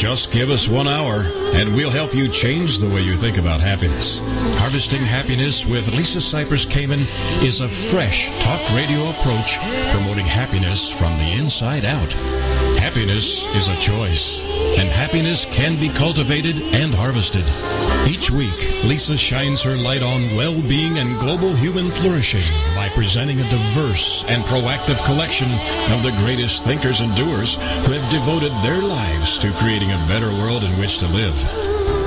Just give us one hour, and we'll help you change the way you think about happiness. Harvesting Happiness with Lisa Cypers Kamen is a fresh talk radio approach promoting happiness from the inside out. Happiness is a choice, and happiness can be cultivated and harvested. Each week, Lisa shines her light on well-being and global human flourishing by presenting a diverse and proactive collection of the greatest thinkers and doers who have devoted their lives to creating a better world in which to live.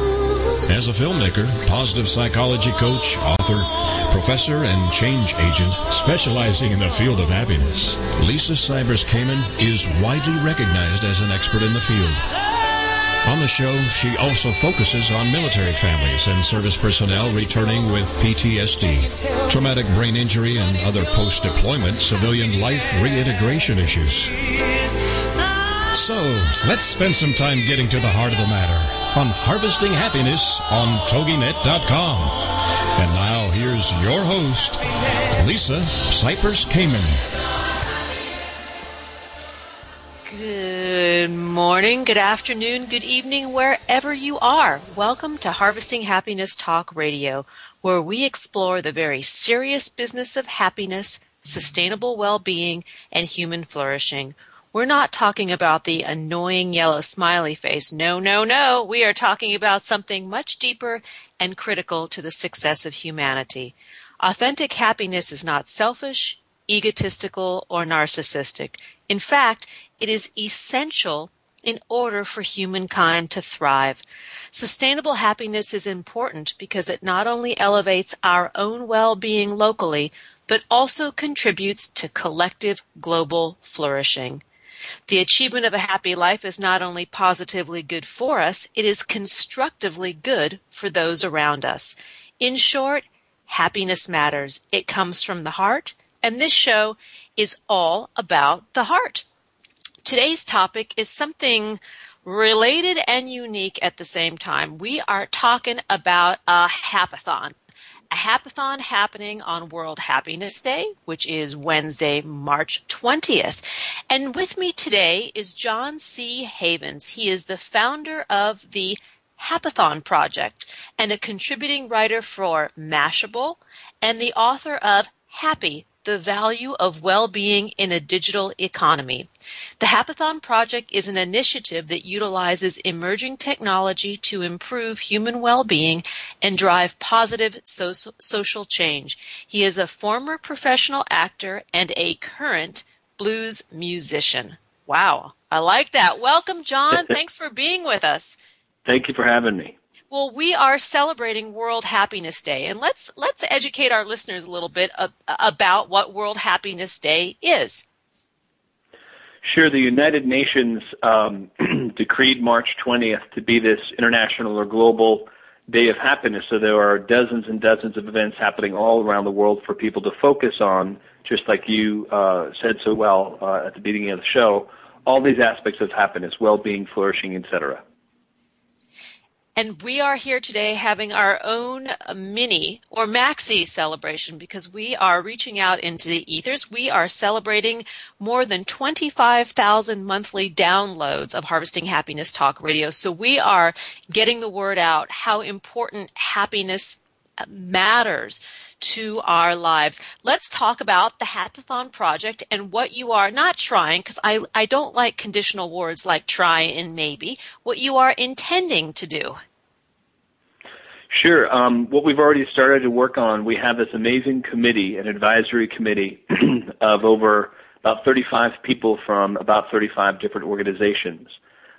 As a filmmaker, positive psychology coach, author, professor, and change agent specializing in the field of happiness, Lisa Cypers Kamen is widely recognized as an expert in the field. On the show, she also focuses on military families and service personnel returning with PTSD, traumatic brain injury, and other post-deployment civilian life reintegration issues. So, let's spend some time getting to the heart of the matter on Harvesting Happiness on TogiNet.com. And now, here's your host, Lisa Cypers Kamen. Good morning, good afternoon, good evening, wherever you are. Welcome to Harvesting Happiness Talk Radio, where we explore the very serious business of happiness, sustainable well being, and human flourishing. We're not talking about the annoying yellow smiley face. No, no, no. We are talking about something much deeper and critical to the success of humanity. Authentic happiness is not selfish, egotistical, or narcissistic. In fact, it is essential in order for humankind to thrive. Sustainable happiness is important because it not only elevates our own well-being locally, but also contributes to collective global flourishing. The achievement of a happy life is not only positively good for us, it is constructively good for those around us. In short, happiness matters. It comes from the heart, and this show is all about the heart. Today's topic is something related and unique at the same time. We are talking about a Happathon a Happathon happening on World Happiness Day, which is Wednesday, March 20th. And with me today is John C. Havens. He is the founder of the Happathon Project and a contributing writer for Mashable and the author of Happy, the value of well-being in a digital economy. The Happathon Project is an initiative that utilizes emerging technology to improve human well-being and drive positive so- social change. He is a former professional actor and a current blues musician. Wow, I like that. Welcome, John. Thanks for being with us. Thank you for having me. Well, we are celebrating World Happiness Day, and let's let's educate our listeners a little bit of, about what World Happiness Day is. Sure. The United Nations um, decreed March 20th to be this international or global day of happiness. So there are dozens and dozens of events happening all around the world for people to focus on, just like you uh, said so well uh, at the beginning of the show. All these aspects of happiness, well-being, flourishing, etc. And we are here today having our own mini or maxi celebration because we are reaching out into the ethers. We are celebrating more than 25,000 monthly downloads of Harvesting Happiness Talk Radio. So we are getting the word out how important happiness matters to our lives. Let's talk about the Happathon project and what you are not trying, because I, I don't like conditional words like try and maybe, what you are intending to do. Sure. Um, what we've already started to work on, we have this amazing committee, an advisory committee of over about 35 people from about 35 different organizations.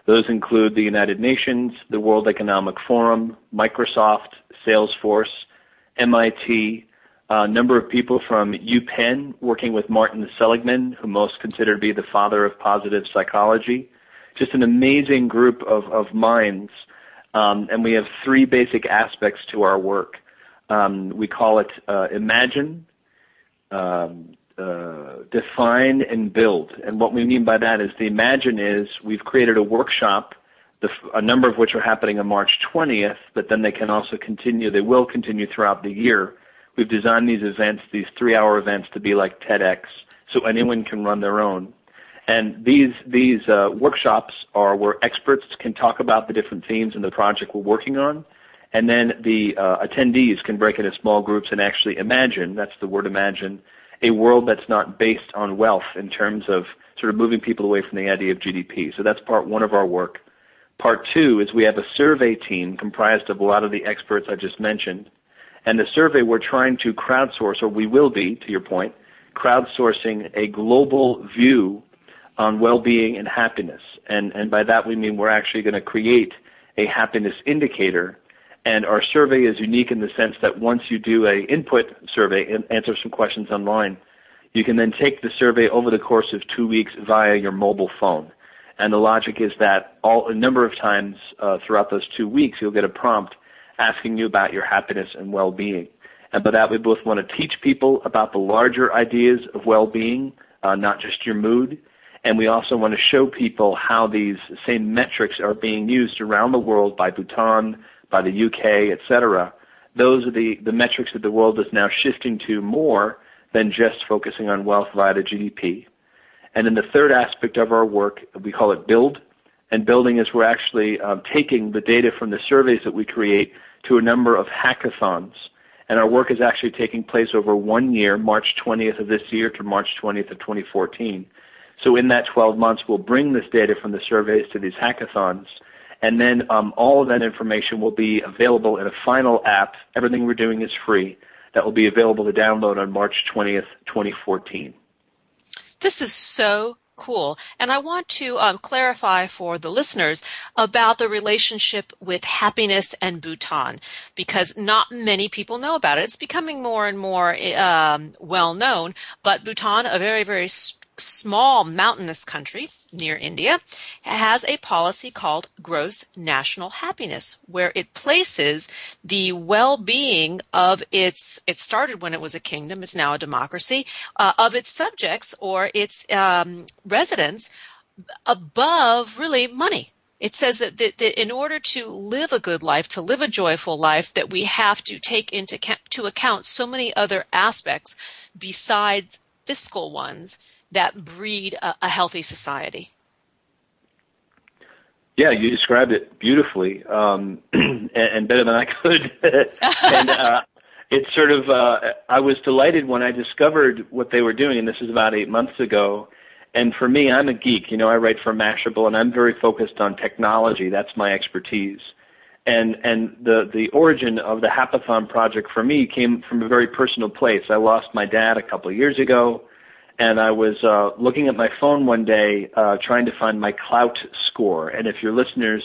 Those include the United Nations, the World Economic Forum, Microsoft, Salesforce, MIT, a number of people from UPenn working with Martin Seligman, who most consider to be the father of positive psychology. Just an amazing group of, of minds. Um, and we have three basic aspects to our work. Um, we call it uh, imagine, um, uh, define and build. And what we mean by that is the imagine is we've created a workshop, the, a number of which are happening on March 20th, but then they can also continue, they will continue throughout the year. We've designed these events, these three hour events to be like TEDx, so anyone can run their own. And these, these uh, workshops are where experts can talk about the different themes in the project we're working on. And then the uh, attendees can break into small groups and actually imagine, that's the word imagine, a world that's not based on wealth in terms of sort of moving people away from the idea of GDP. So that's part one of our work. Part two is we have a survey team comprised of a lot of the experts I just mentioned. And the survey we're trying to crowdsource, or we will be, to your point, crowdsourcing a global view on well-being and happiness. And, and by that we mean we're actually going to create a happiness indicator and our survey is unique in the sense that once you do a input survey and answer some questions online, you can then take the survey over the course of two weeks via your mobile phone. And the logic is that all a number of times uh, throughout those two weeks, you'll get a prompt asking you about your happiness and well-being. And by that, we both want to teach people about the larger ideas of well-being, uh, not just your mood. And we also want to show people how these same metrics are being used around the world by Bhutan, by the UK, et cetera, those are the, the metrics that the world is now shifting to more than just focusing on wealth via the GDP. And then the third aspect of our work, we call it build. And building is we're actually um, taking the data from the surveys that we create to a number of hackathons. And our work is actually taking place over one year, March 20th of this year to March 20th of 2014. So in that 12 months, we'll bring this data from the surveys to these hackathons and then um, all of that information will be available in a final app. Everything we're doing is free. That will be available to download on March 20th, 2014. This is so cool. And I want to um, clarify for the listeners about the relationship with happiness and Bhutan because not many people know about it. It's becoming more and more um, well known, but Bhutan, a very, very small mountainous country near India, has a policy called gross national happiness, where it places the well-being of its, it started when it was a kingdom, it's now a democracy, uh, of its subjects or its um, residents above really money. It says that, that, that, in order to live a good life, to live a joyful life, that we have to take into to account so many other aspects besides fiscal ones that breed a, a healthy society. Yeah, you described it beautifully, um, and, and, better than I could. and uh, it's sort of, uh, I was delighted when I discovered what they were doing, and this is about eight months ago. And for me, I'm a geek. You know, I write for Mashable, and I'm very focused on technology. That's my expertise. And and the the origin of the Happathon project for me came from a very personal place. I lost my dad a couple of years ago and I was uh, looking at my phone one day uh, trying to find my Klout score. And if your listeners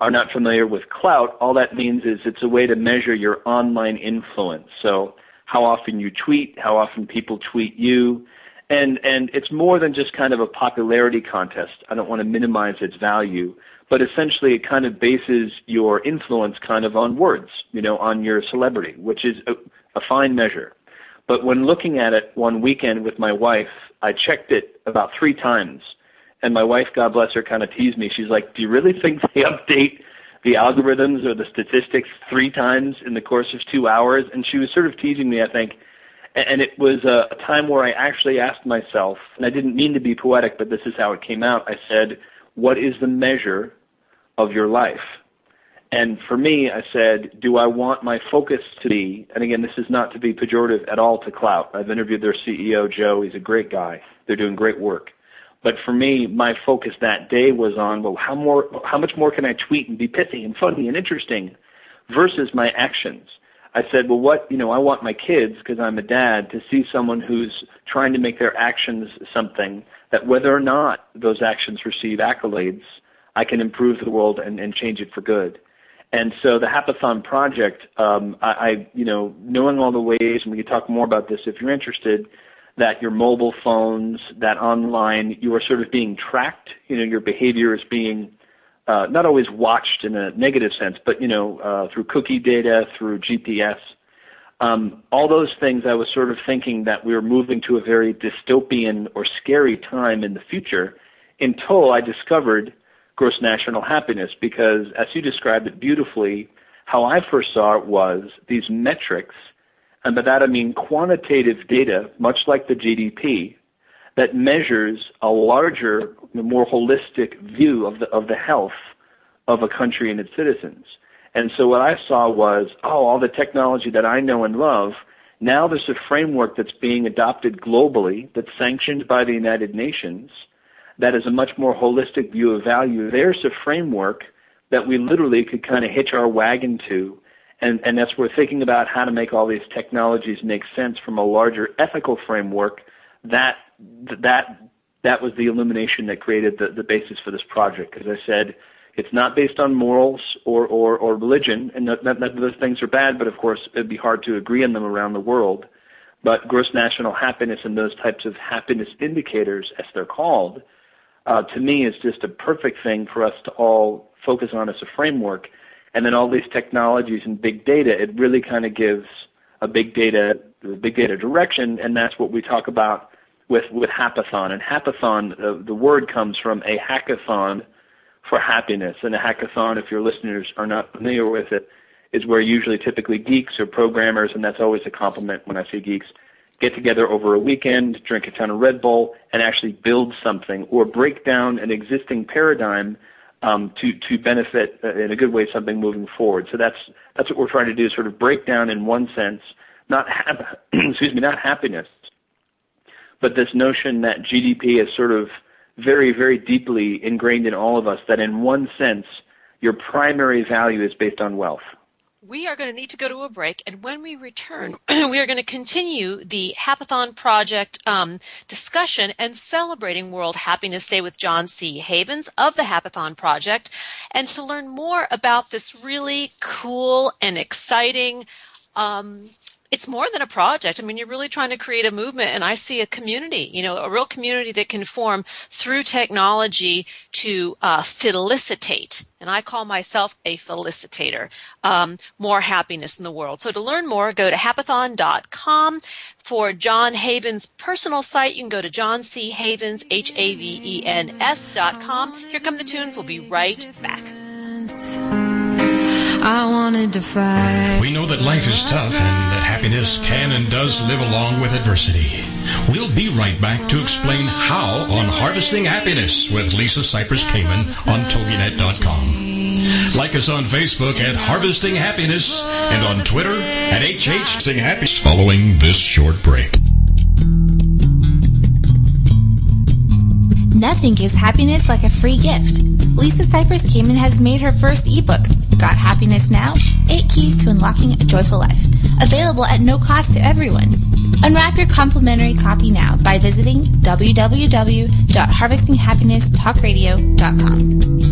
are not familiar with Klout, all that means is it's a way to measure your online influence. So how often you tweet, how often people tweet you, and and it's more than just kind of a popularity contest. I don't want to minimize its value, but essentially it kind of bases your influence kind of on words, you know, on your celebrity, which is a, a fine measure. But when looking at it one weekend with my wife, I checked it about three times. And my wife, God bless her, kind of teased me. She's like, Do you really think they update the algorithms or the statistics three times in the course of two hours? And she was sort of teasing me, I think. And it was a time where I actually asked myself, and I didn't mean to be poetic, but this is how it came out. I said, What is the measure of your life? And for me, I said, do I want my focus to be, and again, this is not to be pejorative at all to Klout. I've interviewed their CEO, Joe. He's a great guy. They're doing great work. But for me, my focus that day was on, well, how more, how much more can I tweet and be pithy and funny and interesting versus my actions? I said, well, what, you know, I want my kids, because I'm a dad, to see someone who's trying to make their actions something that whether or not those actions receive accolades, I can improve the world and, and change it for good. And so the Happathon project, um, I, I, you know, knowing all the ways, and we can talk more about this if you're interested, that your mobile phones, that online, you are sort of being tracked. You know, your behavior is being uh, not always watched in a negative sense, but you know, uh, through cookie data, through GPS. Um, all those things, I was sort of thinking that we were moving to a very dystopian or scary time in the future until I discovered gross national happiness because, as you described it beautifully, how I first saw it was these metrics, and by that I mean quantitative data, much like the GDP, that measures a larger, more holistic view of the of the health of a country and its citizens. And so what I saw was, oh, all the technology that I know and love, now there's a framework that's being adopted globally that's sanctioned by the United Nations that is a much more holistic view of value. There's a framework that we literally could kind of hitch our wagon to. And, and as we're thinking about how to make all these technologies make sense from a larger ethical framework, that that that was the illumination that created the, the basis for this project. As I said, it's not based on morals or, or, or religion, and not, not, not those things are bad, but of course it'd be hard to agree on them around the world. But gross national happiness and those types of happiness indicators, as they're called, uh, to me is just a perfect thing for us to all focus on as a framework. And then all these technologies and big data, it really kind of gives a big data, big data direction, and that's what we talk about with with Happathon. And Happathon, uh, the word comes from a hackathon for happiness. And a hackathon, if your listeners are not familiar with it, is where usually typically geeks or programmers, and that's always a compliment when I say geeks, get together over a weekend, drink a ton of Red Bull, and actually build something or break down an existing paradigm um, to to benefit uh, in a good way something moving forward. So that's that's what we're trying to do, sort of break down in one sense, not excuse me, not happiness, but this notion that GDP is sort of very, very deeply ingrained in all of us that in one sense, your primary value is based on wealth. We are going to need to go to a break, and when we return, we are going to continue the Happathon Project um, discussion and celebrating World Happiness Day with John C. Havens of the Happathon Project. And to learn more about this really cool and exciting um, it's more than a project. I mean, you're really trying to create a movement, and I see a community, you know, a real community that can form through technology to uh, felicitate. And I call myself a felicitator. Um, more happiness in the world. So to learn more, go to happathon.com. For John Havens' personal site, you can go to John C. Havens, H-A-V-E-N-S dot com. Here come the tunes. We'll be right back. I wanted to fight. We know that life is tough and that happiness can and does live along with adversity. We'll be right back to explain how on Harvesting Happiness with Lisa Cypers Kamen on TogiNet.com. Like us on Facebook at Harvesting Happiness and on Twitter at HH Happiness following this short break. Nothing gives happiness like a free gift. Lisa Cypers Kamen has made her first ebook, Got Happiness Now? 8 Keys to Unlocking a Joyful Life, available at no cost to everyone. Unwrap your complimentary copy now by visiting www.harvestinghappinesstalkradio.com.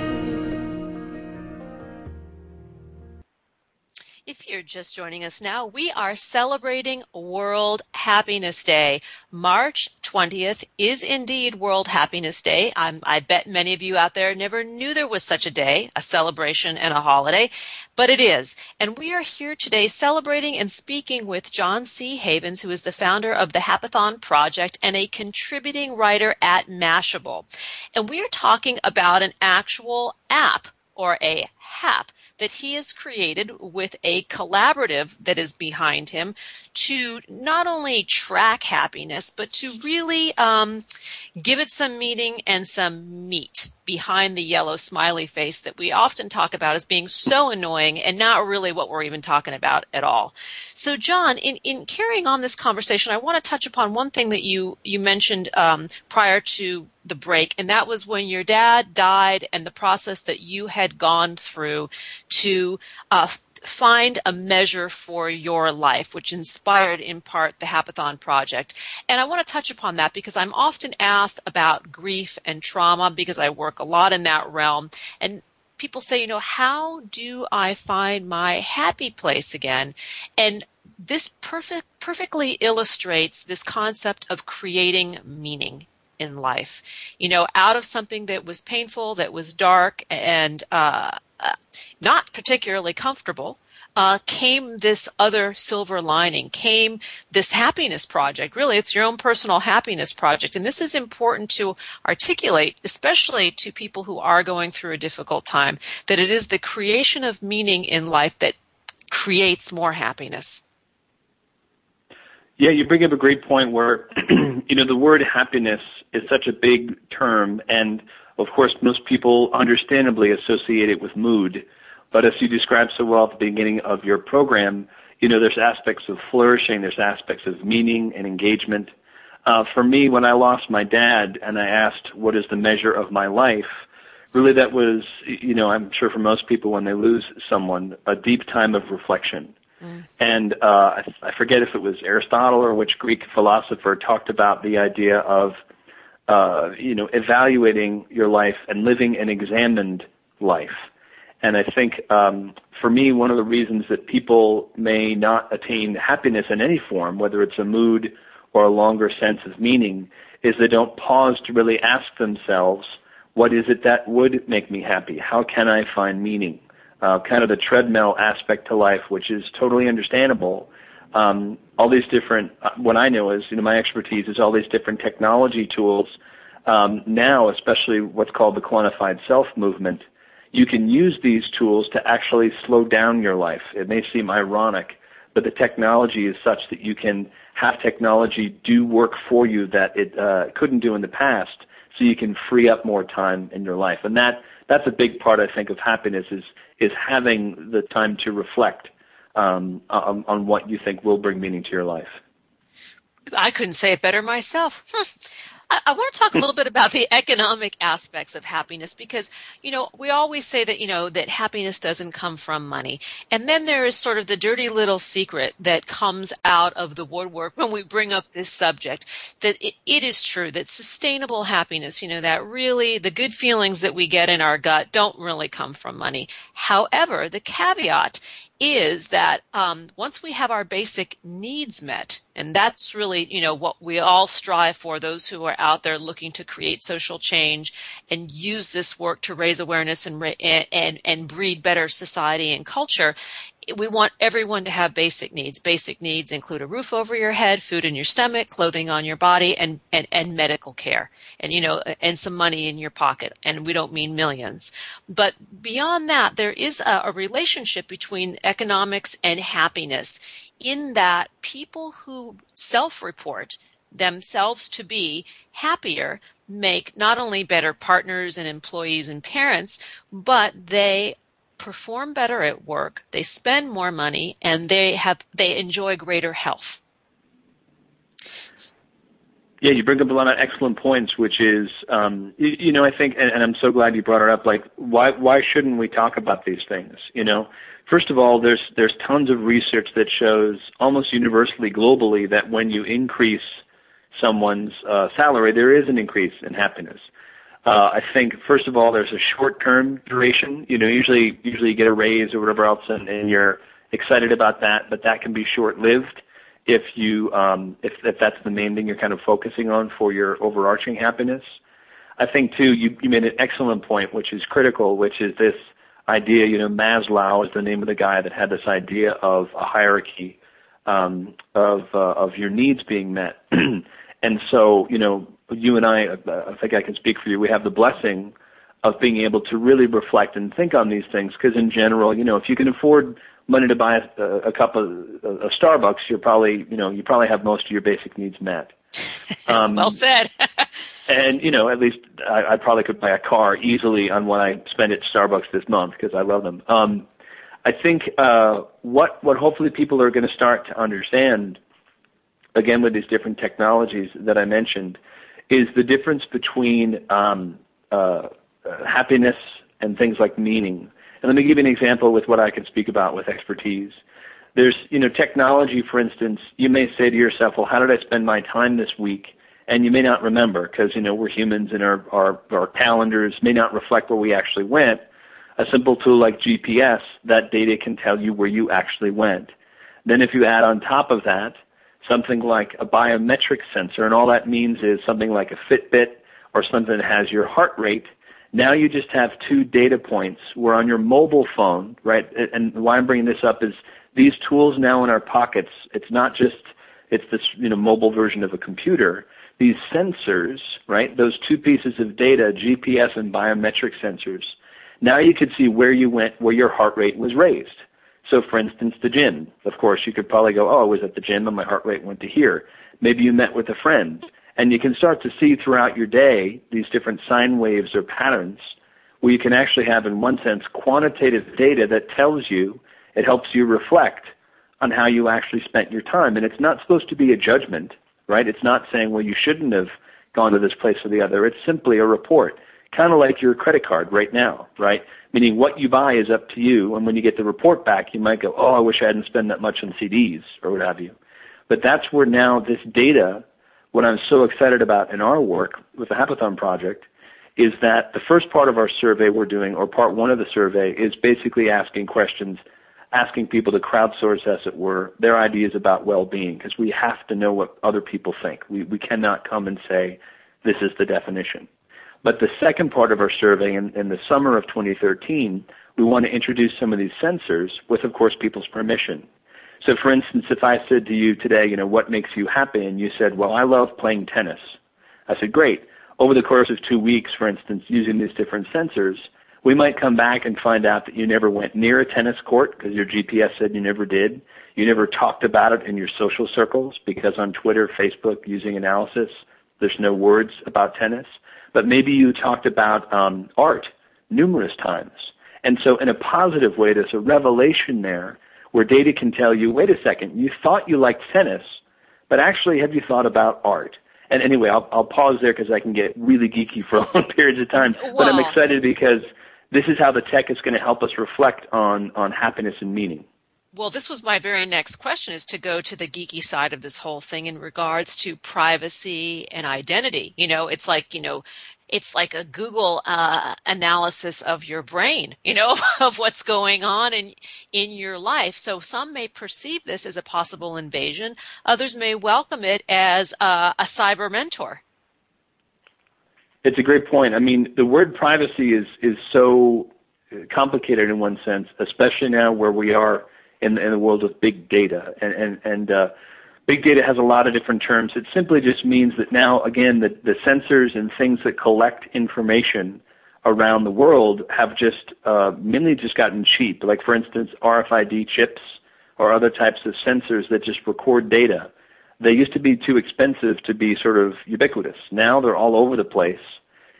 Just joining us now, we are celebrating World Happiness Day. March 20th is indeed World Happiness Day. I'm, I bet many of you out there never knew there was such a day, a celebration and a holiday, but it is. And we are here today celebrating and speaking with John C. Havens, who is the founder of the Happathon Project and a contributing writer at Mashable. And we are talking about an actual app or a HAP that he has created with a collaborative that is behind him to not only track happiness, but to really um, give it some meaning and some meat behind the yellow smiley face that we often talk about as being so annoying and not really what we're even talking about at all. So, John, in, in carrying on this conversation, I want to touch upon one thing that you you mentioned um, prior to the break, and that was when your dad died and the process that you had gone through to uh, find a measure for your life, which inspired in part the Happathon project. And I want to touch upon that because I'm often asked about grief and trauma because I work a lot in that realm. And people say, you know, how do I find my happy place again? And this perfect, perfectly illustrates this concept of creating meaning in life. You know, out of something that was painful, that was dark, and uh, uh, not particularly comfortable, uh, came this other silver lining, came this happiness project. Really, it's your own personal happiness project. And this is important to articulate, especially to people who are going through a difficult time, that it is the creation of meaning in life that creates more happiness. Yeah, you bring up a great point where, you know, the word happiness is such a big term and of course, most people understandably associate it with mood. But as you described so well at the beginning of your program, you know, there's aspects of flourishing, there's aspects of meaning and engagement. Uh, for me, when I lost my dad and I asked, what is the measure of my life? Really that was, you know, I'm sure for most people when they lose someone, a deep time of reflection. And uh, I, I forget if it was Aristotle or which Greek philosopher talked about the idea of uh, you know, evaluating your life and living an examined life. And I think um, for me, one of the reasons that people may not attain happiness in any form, whether it's a mood or a longer sense of meaning, is they don't pause to really ask themselves, what is it that would make me happy? How can I find meaning? Uh, kind of the treadmill aspect to life, which is totally understandable um, all these different, uh, what I know is, you know, my expertise is all these different technology tools. Um, now, especially what's called the quantified self movement, you can use these tools to actually slow down your life. It may seem ironic, but the technology is such that you can have technology do work for you that it uh, couldn't do in the past, so you can free up more time in your life. And that that's a big part, I think, of happiness is is having the time to reflect um, on, on what you think will bring meaning to your life. I couldn't say it better myself. I, I want to talk a little bit about the economic aspects of happiness because, you know, we always say that, you know, that happiness doesn't come from money. And then there is sort of the dirty little secret that comes out of the woodwork when we bring up this subject that it, it is true that sustainable happiness, you know, that really the good feelings that we get in our gut don't really come from money. However, the caveat is that um, once we have our basic needs met, and that's really you know what we all strive for, those who are out there looking to create social change and use this work to raise awareness and and and breed better society and culture we want everyone to have basic needs. Basic needs include a roof over your head, food in your stomach, clothing on your body, and, and, and medical care. And, you know, and some money in your pocket. And we don't mean millions. But beyond that, there is a, a relationship between economics and happiness in that people who self-report themselves to be happier make not only better partners and employees and parents, but they perform better at work, they spend more money, and they have they enjoy greater health. Yeah, you bring up a lot of excellent points, which is, um, you, you know, I think, and, and I'm so glad you brought it up. Like, why why shouldn't we talk about these things? You know, first of all, there's there's tons of research that shows almost universally globally that when you increase someone's uh, salary, there is an increase in happiness. Uh, I think first of all, there's a short-term duration. You know, usually usually you get a raise or whatever else, and, and you're excited about that, but that can be short-lived if you um, if, if that's the main thing you're kind of focusing on for your overarching happiness. I think too you, you made an excellent point, which is critical, which is this idea. You know, Maslow is the name of the guy that had this idea of a hierarchy um, of uh, of your needs being met, and so you know you and I, I think I can speak for you. We have the blessing of being able to really reflect and think on these things because in general, you know, if you can afford money to buy a, a cup of, of Starbucks, you're probably, you know, you probably have most of your basic needs met. Um, well said. and you know, at least I, I probably could buy a car easily on what I spend at Starbucks this month because I love them. Um, I think uh, what what hopefully people are going to start to understand, again with these different technologies that I mentioned, is the difference between um, uh, happiness and things like meaning. And let me give you an example with what I can speak about with expertise. There's, you know, technology, for instance, you may say to yourself, well, how did I spend my time this week? And you may not remember because, you know, we're humans and our, our, our calendars may not reflect where we actually went. A simple tool like GPS, that data can tell you where you actually went. Then if you add on top of that something like a biometric sensor, and all that means is something like a Fitbit or something that has your heart rate, now you just have two data points where on your mobile phone, right? And why I'm bringing this up is these tools now in our pockets. It's not just it's this you know mobile version of a computer. These sensors, right? Those two pieces of data, GPS and biometric sensors. Now you could see where you went, where your heart rate was raised. So, for instance, the gym. Of course, you could probably go, "Oh, I was at the gym and my heart rate went to here." Maybe you met with a friend and you can start to see throughout your day these different sine waves or patterns where you can actually have, in one sense, quantitative data that tells you, it helps you reflect on how you actually spent your time. And it's not supposed to be a judgment, right? It's not saying, well, you shouldn't have gone to this place or the other. It's simply a report, kind of like your credit card right now, right? Meaning what you buy is up to you. And when you get the report back, you might go, oh, I wish I hadn't spent that much on CDs or what have you. But that's where now this data what I'm so excited about in our work with the Happathon Project is that the first part of our survey we're doing, or part one of the survey, is basically asking questions, asking people to crowdsource, as it were, their ideas about well-being, because we have to know what other people think. We, we cannot come and say, this is the definition. But the second part of our survey in, in the summer of 2013, we want to introduce some of these sensors with, of course, people's permission. So, for instance, if I said to you today, you know, what makes you happy, and you said, well, I love playing tennis, I said, great. Over the course of two weeks, for instance, using these different sensors, we might come back and find out that you never went near a tennis court because your GPS said you never did. You never talked about it in your social circles because on Twitter, Facebook, using analysis, there's no words about tennis. But maybe you talked about um, art numerous times. And so, in a positive way, there's a revelation there where data can tell you, wait a second, you thought you liked tennis, but actually have you thought about art? And anyway, I'll, I'll pause there because I can get really geeky for long periods of time. But I'm excited because this is how the tech is going to help us reflect on, on happiness and meaning. Well, this was my very next question is to go to the geeky side of this whole thing in regards to privacy and identity. You know, it's like, you know, it's like a Google uh, analysis of your brain, you know, of what's going on in in your life. So some may perceive this as a possible invasion. Others may welcome it as a, a cyber mentor. It's a great point. I mean, the word privacy is is so complicated in one sense, especially now where we are in, in the world of big data and and and uh, big data has a lot of different terms. It simply just means that now, again, the, the sensors and things that collect information around the world have just uh, mainly just gotten cheap. Like, for instance, RFID chips or other types of sensors that just record data. They used to be too expensive to be sort of ubiquitous. Now they're all over the place,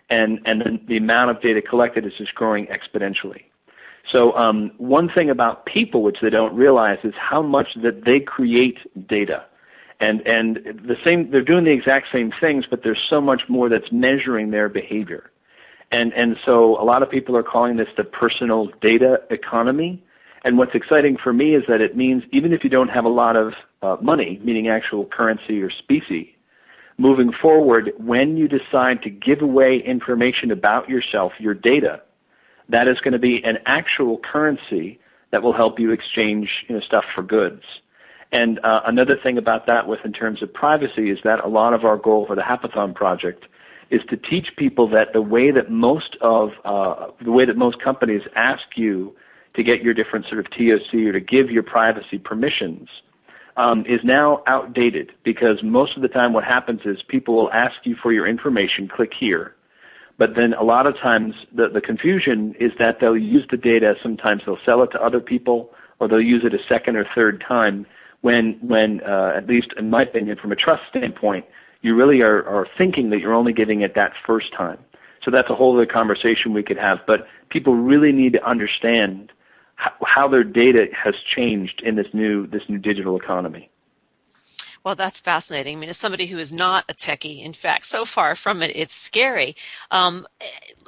and and the, the amount of data collected is just growing exponentially. So um, one thing about people which they don't realize is how much that they create data. And and the same they're doing the exact same things but there's so much more that's measuring their behavior. And and so a lot of people are calling this the personal data economy. And what's exciting for me is that it means even if you don't have a lot of uh, money meaning actual currency or specie moving forward when you decide to give away information about yourself your data that is going to be an actual currency that will help you exchange you know, stuff for goods. And uh, another thing about that, with in terms of privacy, is that a lot of our goal for the Happathon project is to teach people that the way that most of uh, the way that most companies ask you to get your different sort of TOC or to give your privacy permissions um, is now outdated because most of the time what happens is people will ask you for your information, click here, but then a lot of times the, the confusion is that they'll use the data. Sometimes they'll sell it to other people, or they'll use it a second or third time. When, when uh, at least in my opinion, from a trust standpoint, you really are, are thinking that you're only giving it that first time. So that's a whole other conversation we could have. But people really need to understand how, how their data has changed in this new this new digital economy. Well, that's fascinating. I mean, as somebody who is not a techie, in fact, so far from it, it's scary. Um,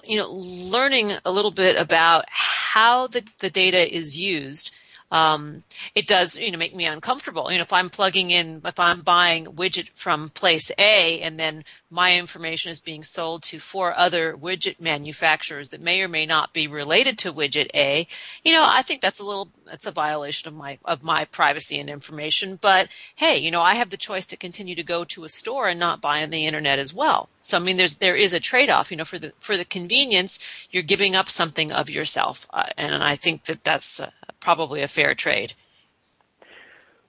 you know, learning a little bit about how the, the data is used um, it does you know make me uncomfortable. You know, if I'm plugging in, if I'm buying widget from place A, and then my information is being sold to four other widget manufacturers that may or may not be related to widget A, you know, I think that's a little that's a violation of my of my privacy and information. But hey, you know, I have the choice to continue to go to a store and not buy on the internet as well. So I mean, there's there is a trade off. You know, for the for the convenience, you're giving up something of yourself, uh, and, and I think that that's. Uh, probably a fair trade.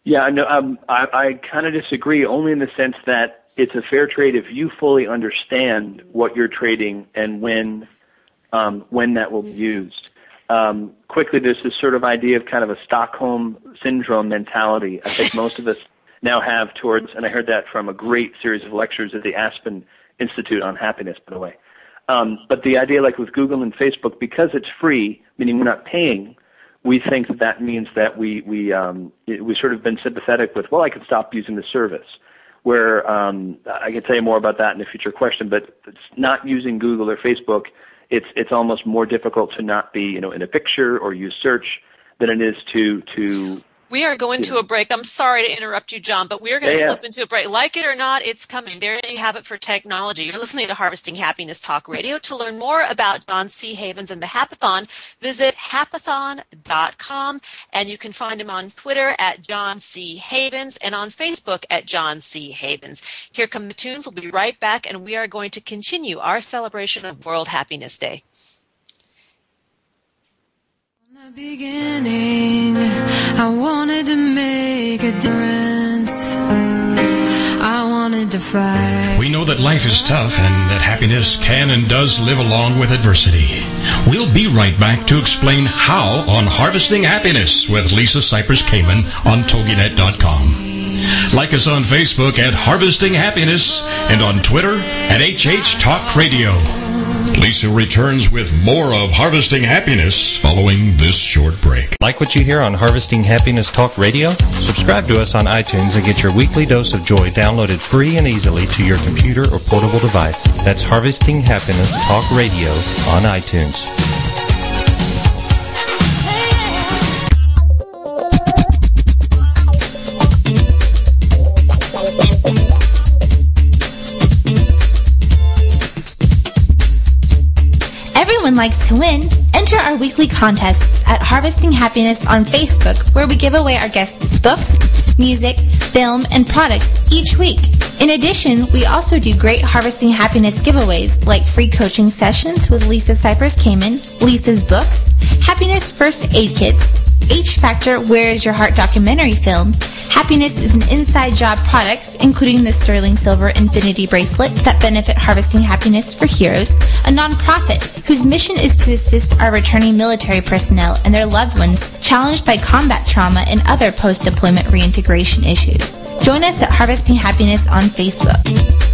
Yeah, no, um, I, I kind of disagree, only in the sense that it's a fair trade if you fully understand what you're trading and when um, when that will be used. Um, quickly, there's this sort of idea of kind of a Stockholm syndrome mentality. I think most of us now have towards, and I heard that from a great series of lectures at the Aspen Institute on Happiness, by the way. Um, but the idea, like with Google and Facebook, because it's free, meaning we're not paying, we think that that means that we we um, we sort of been sympathetic with well I can stop using the service. Where um, I can tell you more about that in a future question, but it's not using Google or Facebook. It's it's almost more difficult to not be you know in a picture or use search than it is to to we are going to a break. I'm sorry to interrupt you, John, but we are going to yeah, slip into a break. Like it or not, it's coming. There you have it for technology. You're listening to Harvesting Happiness Talk Radio. To learn more about John C. Havens and the Happathon, visit happathon.com and you can find him on Twitter at John C. Havens and on Facebook at John C. Havens. Here come the tunes. We'll be right back and we are going to continue our celebration of World Happiness Day beginning, I wanted to make a difference. I wanted to fight. We know that life is tough and that happiness can and does live along with adversity. We'll be right back to explain how on Harvesting Happiness with Lisa Cypers Kamen on TogiNet.com. Like us on Facebook at Harvesting Happiness and on Twitter at HH Talk Radio. Lisa returns with more of Harvesting Happiness following this short break. Like what you hear on Harvesting Happiness Talk Radio? Subscribe to us on iTunes and get your weekly dose of joy downloaded free and easily to your computer or portable device. That's Harvesting Happiness Talk Radio on iTunes. Likes to win. Enter our weekly contests at Harvesting Happiness on Facebook, where we give away our guests books, music, film, and products each week. In addition, we also do great Harvesting Happiness giveaways like free coaching sessions with Lisa Cypers Kamen, Lisa's books, Happiness First Aid Kits, H Factor Where Is Your Heart documentary film, Happiness is an inside job product, including the sterling silver infinity bracelet that benefit Harvesting Happiness for Heroes, a nonprofit whose mission is to assist our returning military personnel and their loved ones challenged by combat trauma and other post-deployment reintegration issues. Join us at Harvesting Happiness on Facebook.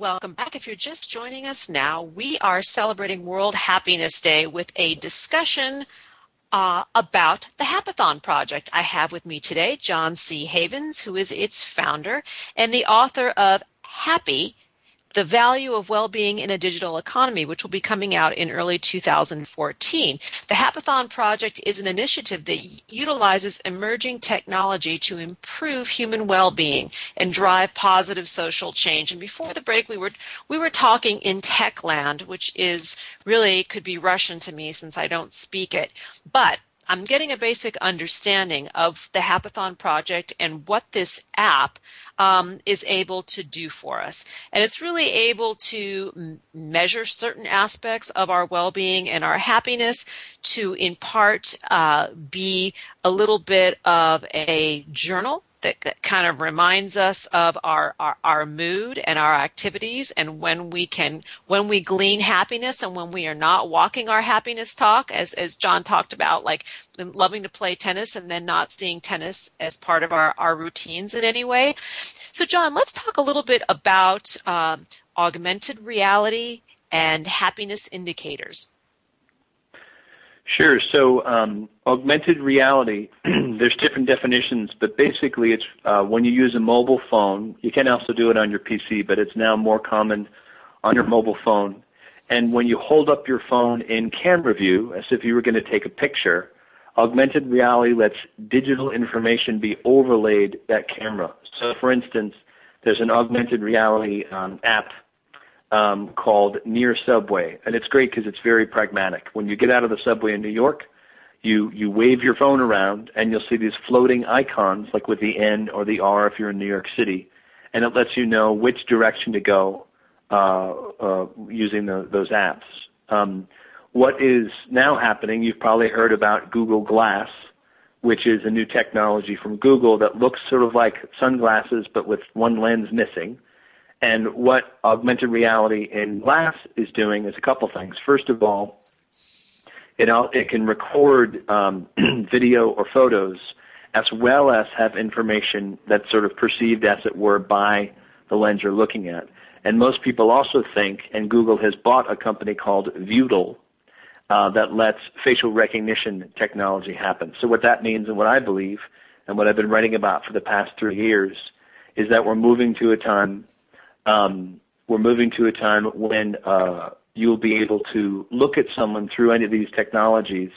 Welcome back. If you're just joining us now, we are celebrating World Happiness Day with a discussion uh, about the Happathon Project. I have with me today John C. Havens, who is its founder and the author of Happy the value of well-being in a digital economy, which will be coming out in early 2014. The Happathon project is an initiative that utilizes emerging technology to improve human well-being and drive positive social change. And before the break, we were we were talking in Techland, which is really could be Russian to me since I don't speak it, but I'm getting a basic understanding of the Happathon project and what this app um, is able to do for us. And it's really able to m- measure certain aspects of our well being and our happiness to, in part, uh, be a little bit of a journal that kind of reminds us of our, our, our mood and our activities and when we can when we glean happiness and when we are not walking our happiness talk as as John talked about like loving to play tennis and then not seeing tennis as part of our, our routines in any way. So John, let's talk a little bit about um, augmented reality and happiness indicators. Sure. So, um, augmented reality, there's different definitions, but basically it's uh, when you use a mobile phone. You can also do it on your PC, but it's now more common on your mobile phone. And when you hold up your phone in camera view, as if you were going to take a picture, augmented reality lets digital information be overlaid that camera. So, for instance, there's an augmented reality um, app um, called Near Subway, and it's great because it's very pragmatic. When you get out of the subway in New York, you you wave your phone around, and you'll see these floating icons, like with the N or the R if you're in New York City, and it lets you know which direction to go uh, uh, using the, those apps. Um, what is now happening? You've probably heard about Google Glass, which is a new technology from Google that looks sort of like sunglasses but with one lens missing and what augmented reality in glass is doing is a couple things. First of all, it, it can record um, video or photos as well as have information that's sort of perceived, as it were, by the lens you're looking at. And most people also think, and Google has bought a company called Viewdle uh, that lets facial recognition technology happen. So what that means, and what I believe, and what I've been writing about for the past three years, is that we're moving to a time um, we're moving to a time when uh, you'll be able to look at someone through any of these technologies,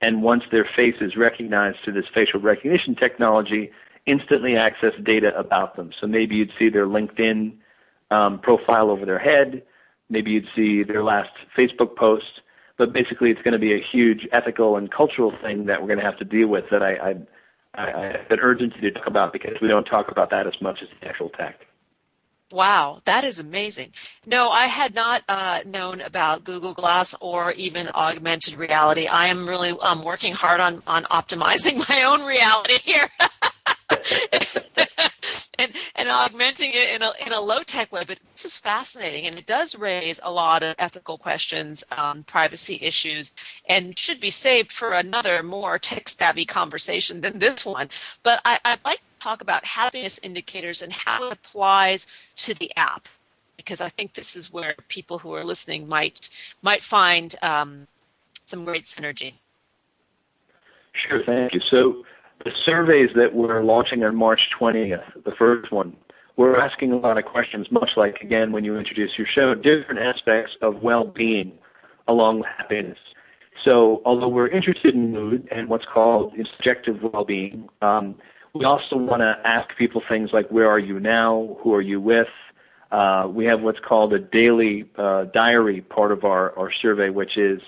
and once their face is recognized through this facial recognition technology, instantly access data about them. So maybe you'd see their LinkedIn um, profile over their head, maybe you'd see their last Facebook post, but basically it's going to be a huge ethical and cultural thing that we're going to have to deal with that I, I, I, I an urgency to talk about because we don't talk about that as much as the actual tech. Wow, that is amazing. No, I had not uh, known about Google Glass or even augmented reality. I am really um, working hard on, on optimizing my own reality here. and, and augmenting it in a, in a low tech way. But this is fascinating, and it does raise a lot of ethical questions, um, privacy issues, and should be saved for another more tech savvy conversation than this one. But I, I'd like to talk about happiness indicators and how it applies to the app, because I think this is where people who are listening might might find um, some great synergy. Sure, thank you. So the surveys that we're launching on March 20th, the first one, we're asking a lot of questions, much like again when you introduce your show, different aspects of well-being along with happiness. So although we're interested in mood and what's called subjective well-being, um, we also want to ask people things like, where are you now? Who are you with? Uh, we have what's called a daily uh, diary part of our, our survey, which is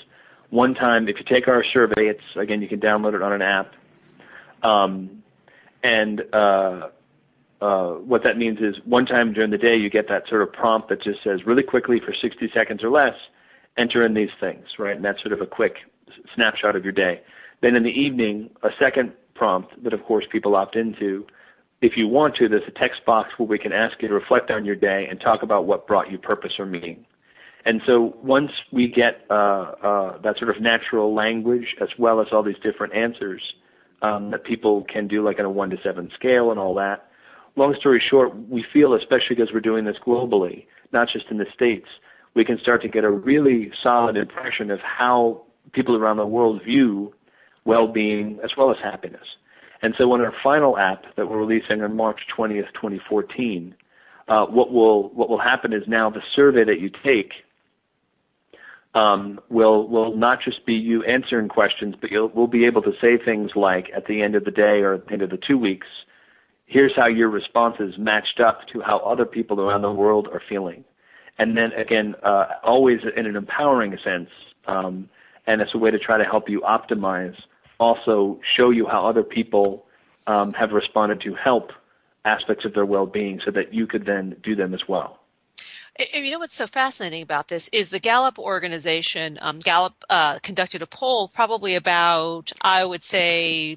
one time, if you take our survey, it's, again, you can download it on an app. Um, and uh, uh, what that means is one time during the day, you get that sort of prompt that just says really quickly for 60 seconds or less, enter in these things, right? And that's sort of a quick snapshot of your day. Then in the evening, a second prompt that of course people opt into. If you want to, there's a text box where we can ask you to reflect on your day and talk about what brought you purpose or meaning. And so once we get uh, uh, that sort of natural language as well as all these different answers um, that people can do, like on a one to seven scale and all that. Long story short, we feel, especially because we're doing this globally, not just in the states, we can start to get a really solid impression of how people around the world view well-being as well as happiness. And so, in our final app that we're releasing on March 20th, 2014, uh, what will what will happen is now the survey that you take um, will will not just be you answering questions, but you'll we'll be able to say things like at the end of the day or at the end of the two weeks, here's how your responses matched up to how other people around the world are feeling, and then again, uh, always in an empowering sense, um, and it's a way to try to help you optimize. Also, show you how other people um, have responded to help aspects of their well-being, so that you could then do them as well. You know what's so fascinating about this is the Gallup organization. Um, Gallup uh, conducted a poll probably about, I would say,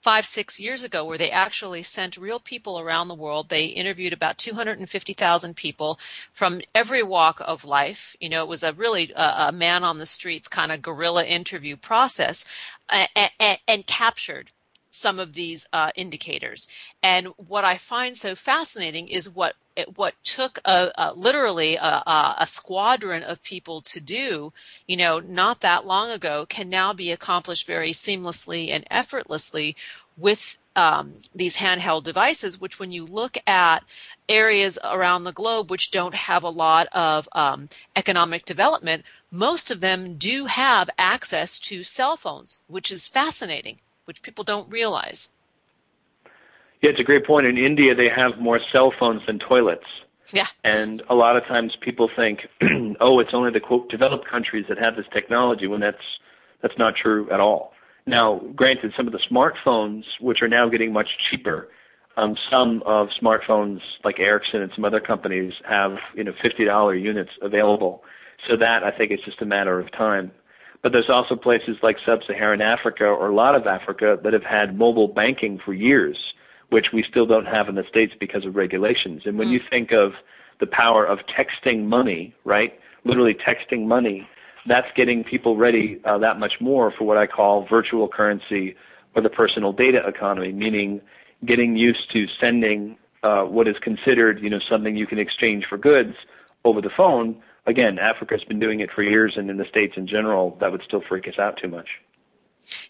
five, six years ago, where they actually sent real people around the world. They interviewed about 250,000 people from every walk of life. You know, it was a really uh, a man on the streets kind of guerrilla interview process and, and, and captured some of these uh, indicators. And what I find so fascinating is what what took a, a literally a, a, squadron of people to do, you know, not that long ago, can now be accomplished very seamlessly and effortlessly with um, these handheld devices, which when you look at areas around the globe which don't have a lot of um, economic development, most of them do have access to cell phones, which is fascinating, which people don't realize. Yeah, it's a great point. In India, they have more cell phones than toilets. Yeah. And a lot of times people think, oh, it's only the quote developed countries that have this technology when that's that's not true at all. Now, granted, some of the smartphones, which are now getting much cheaper, um, some of smartphones like Ericsson and some other companies have you know fifty dollar units available. So that I think it's just a matter of time. But there's also places like sub-Saharan Africa or a lot of Africa that have had mobile banking for years which we still don't have in the States because of regulations. And when mm. you think of the power of texting money, right? Literally texting money, that's getting people ready uh, that much more for what I call virtual currency or the personal data economy, meaning getting used to sending uh, what is considered, you know, something you can exchange for goods over the phone. Again, Africa's been doing it for years, and in the states in general, that would still freak us out too much.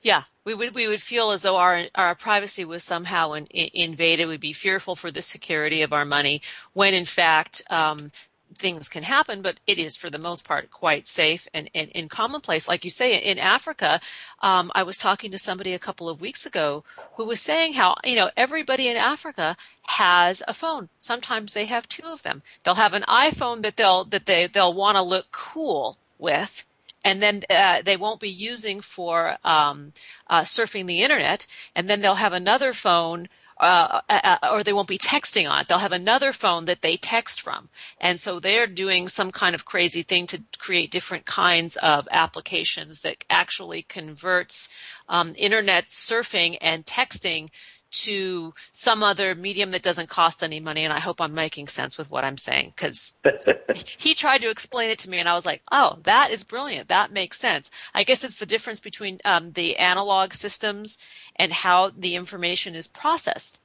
Yeah, we would we would feel as though our our privacy was somehow in, in, invaded. We'd be fearful for the security of our money, when in fact um, things can happen, but it is for the most part quite safe and, and, and commonplace. Like you say, in Africa, um, I was talking to somebody a couple of weeks ago who was saying how, you know, everybody in Africa has a phone. Sometimes they have two of them. They'll have an iPhone that they'll, that they, they'll want to look cool with and then uh, they won't be using for um, uh, surfing the internet, and then they'll have another phone. Uh, uh, uh, or they won't be texting on it. They'll have another phone that they text from. And so they're doing some kind of crazy thing to create different kinds of applications that actually converts um, internet surfing and texting to some other medium that doesn't cost any money. And I hope I'm making sense with what I'm saying because he tried to explain it to me and I was like, oh, that is brilliant. That makes sense. I guess it's the difference between um, the analog systems and how the information is processed.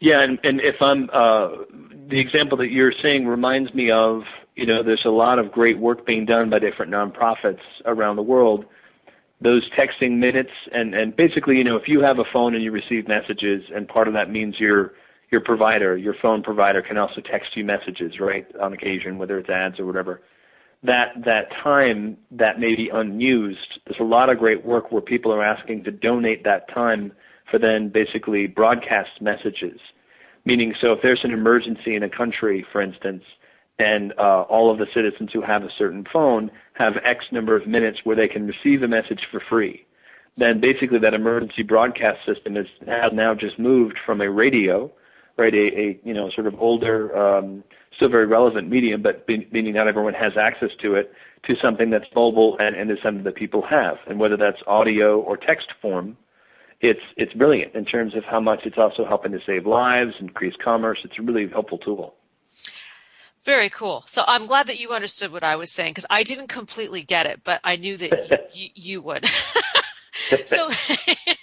Yeah, and, and if I'm uh, the example that you're saying reminds me of, you know, there's a lot of great work being done by different nonprofits around the world those texting minutes. And and basically you know if you have a phone and you receive messages and part of that means your your provider your phone provider can also text you messages right on occasion whether it's ads or whatever. That that time that may be unused there's a lot of great work where people are asking to donate that time for then basically broadcast messages. Meaning so if there's an emergency in a country for instance and uh, all of the citizens who have a certain phone have X number of minutes where they can receive a message for free. Then basically that emergency broadcast system is has now just moved from a radio, right, a, a you know sort of older um, still very relevant medium, but meaning not everyone has access to it, to something that's mobile and, and is something that people have. And whether that's audio or text form, it's it's brilliant in terms of how much it's also helping to save lives, increase commerce. It's a really helpful tool. Very cool. So I'm glad that you understood what I was saying because I didn't completely get it, but I knew that you, you would. so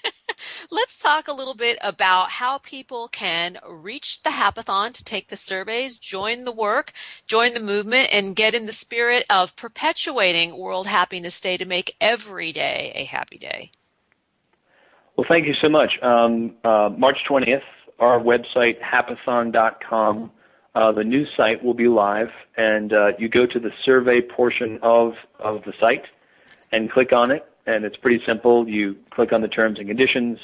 let's talk a little bit about how people can reach the Happathon to take the surveys, join the work, join the movement, and get in the spirit of perpetuating World Happiness Day to make every day a happy day. Well, thank you so much. Um, uh, March 20th, our website, happathon.com, uh, the new site will be live, and uh, you go to the survey portion of, of the site and click on it, and it's pretty simple. You click on the terms and conditions.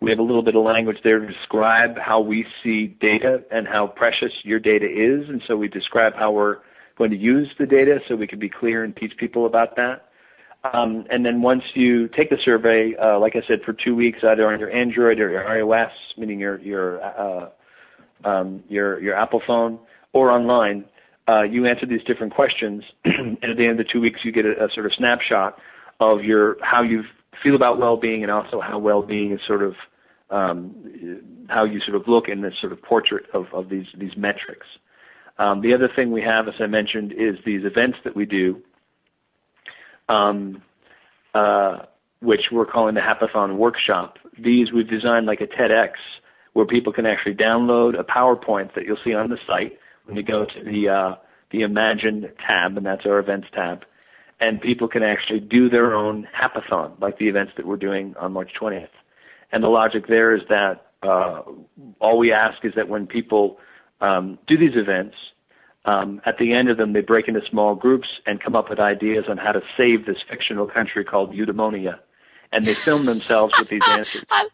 We have a little bit of language there to describe how we see data and how precious your data is, and so we describe how we're going to use the data so we can be clear and teach people about that. Um, and then once you take the survey, uh, like I said, for two weeks, either on your Android or your iOS, meaning your your uh, um, your your Apple phone, or online, uh, you answer these different questions, and at the end of the two weeks, you get a, a sort of snapshot of your how you feel about well-being, and also how well-being is sort of um, how you sort of look in this sort of portrait of, of these these metrics. Um, the other thing we have, as I mentioned, is these events that we do um, uh, which we're calling the Happathon Workshop. These we've designed like a TEDx where people can actually download a PowerPoint that you'll see on the site when you go to the uh, the Imagine tab, and that's our events tab. And people can actually do their own happathon, like the events that we're doing on March 20th. And the logic there is that uh, all we ask is that when people um, do these events, um, at the end of them, they break into small groups and come up with ideas on how to save this fictional country called Eudaimonia and they film themselves with these answers. I,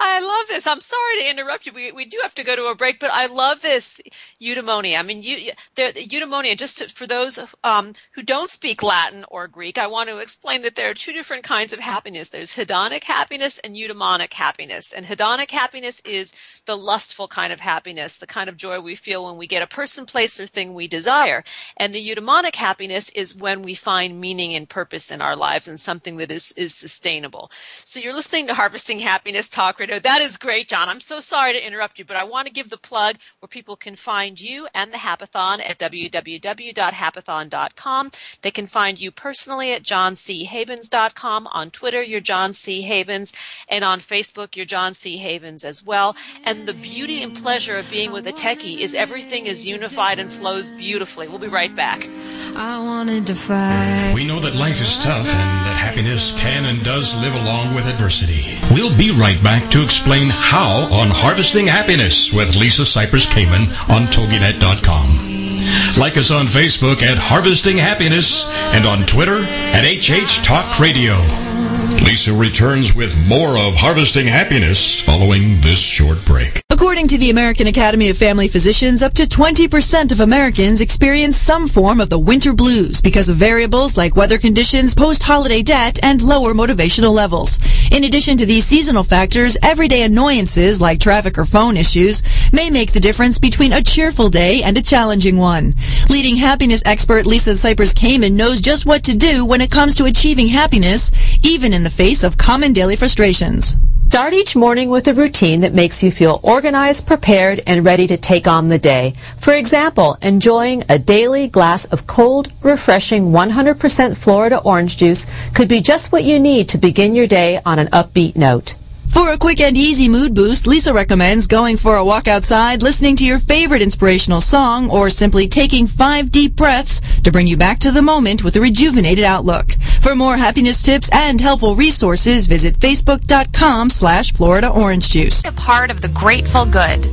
I love this. I'm sorry to interrupt you. We, we do have to go to a break, but I love this eudaimonia. I mean, you, the, eudaimonia, just to, for those um, who don't speak Latin or Greek, I want to explain that there are two different kinds of happiness. There's hedonic happiness and eudaimonic happiness. And hedonic happiness is the lustful kind of happiness, the kind of joy we feel when we get a person, place, or thing we desire. And the eudaimonic happiness is when we find meaning and purpose in our lives and something that is, is sustainable. So you're listening to Harvesting Happiness Talk Radio. That is great, John. I'm so sorry to interrupt you, but I want to give the plug where people can find you and the Happathon at www.happathon.com. They can find you personally at johnchavens.com. On Twitter, you're John C. Havens. And on Facebook, you're John C. Havens as well. And the beauty and pleasure of being with a techie is everything is unified and flows beautifully. We'll be right back. I wanted to fight. We know that life is tough and that happiness can and does live along with adversity. We'll be right back to explain how on Harvesting Happiness with Lisa Cypers Kamen on TogiNet.com. Like us on Facebook at Harvesting Happiness and on Twitter at HH Talk Radio. Lisa returns with more of Harvesting Happiness following this short break. According to the American Academy of Family Physicians, up to 20% of Americans experience some form of the winter blues because of variables like weather conditions, post-holiday debt, and lower motivational levels. In addition to these seasonal factors, everyday annoyances like traffic or phone issues may make the difference between a cheerful day and a challenging one. Leading happiness expert Lisa Cypers Kamen knows just what to do when it comes to achieving happiness, even in the face of common daily frustrations. Start each morning with a routine that makes you feel organized, prepared, and ready to take on the day. For example, enjoying a daily glass of cold, refreshing 100% Florida orange juice could be just what you need to begin your day on an upbeat note. For a quick and easy mood boost, Lisa recommends going for a walk outside, listening to your favorite inspirational song, or simply taking five deep breaths to bring you back to the moment with a rejuvenated outlook. For more happiness tips and helpful resources, visit facebook.com slash Florida Orange Juice. A part of the Grateful Good.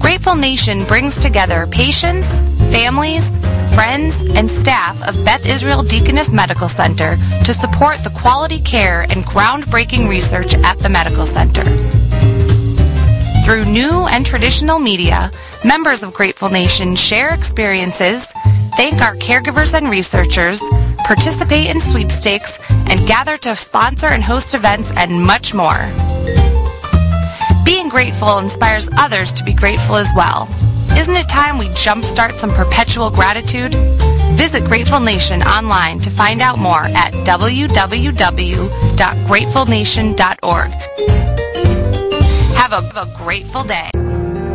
Grateful Nation brings together patients, families, friends, and staff of Beth Israel Deaconess Medical Center to support the quality care and groundbreaking research at the medical center. Through new and traditional media, members of Grateful Nation share experiences, thank our caregivers and researchers, participate in sweepstakes, and gather to sponsor and host events and much more. Being grateful inspires others to be grateful as well. Isn't it time we jumpstart some perpetual gratitude? Visit Grateful Nation online to find out more at www.gratefulnation.org. Have a, a grateful day.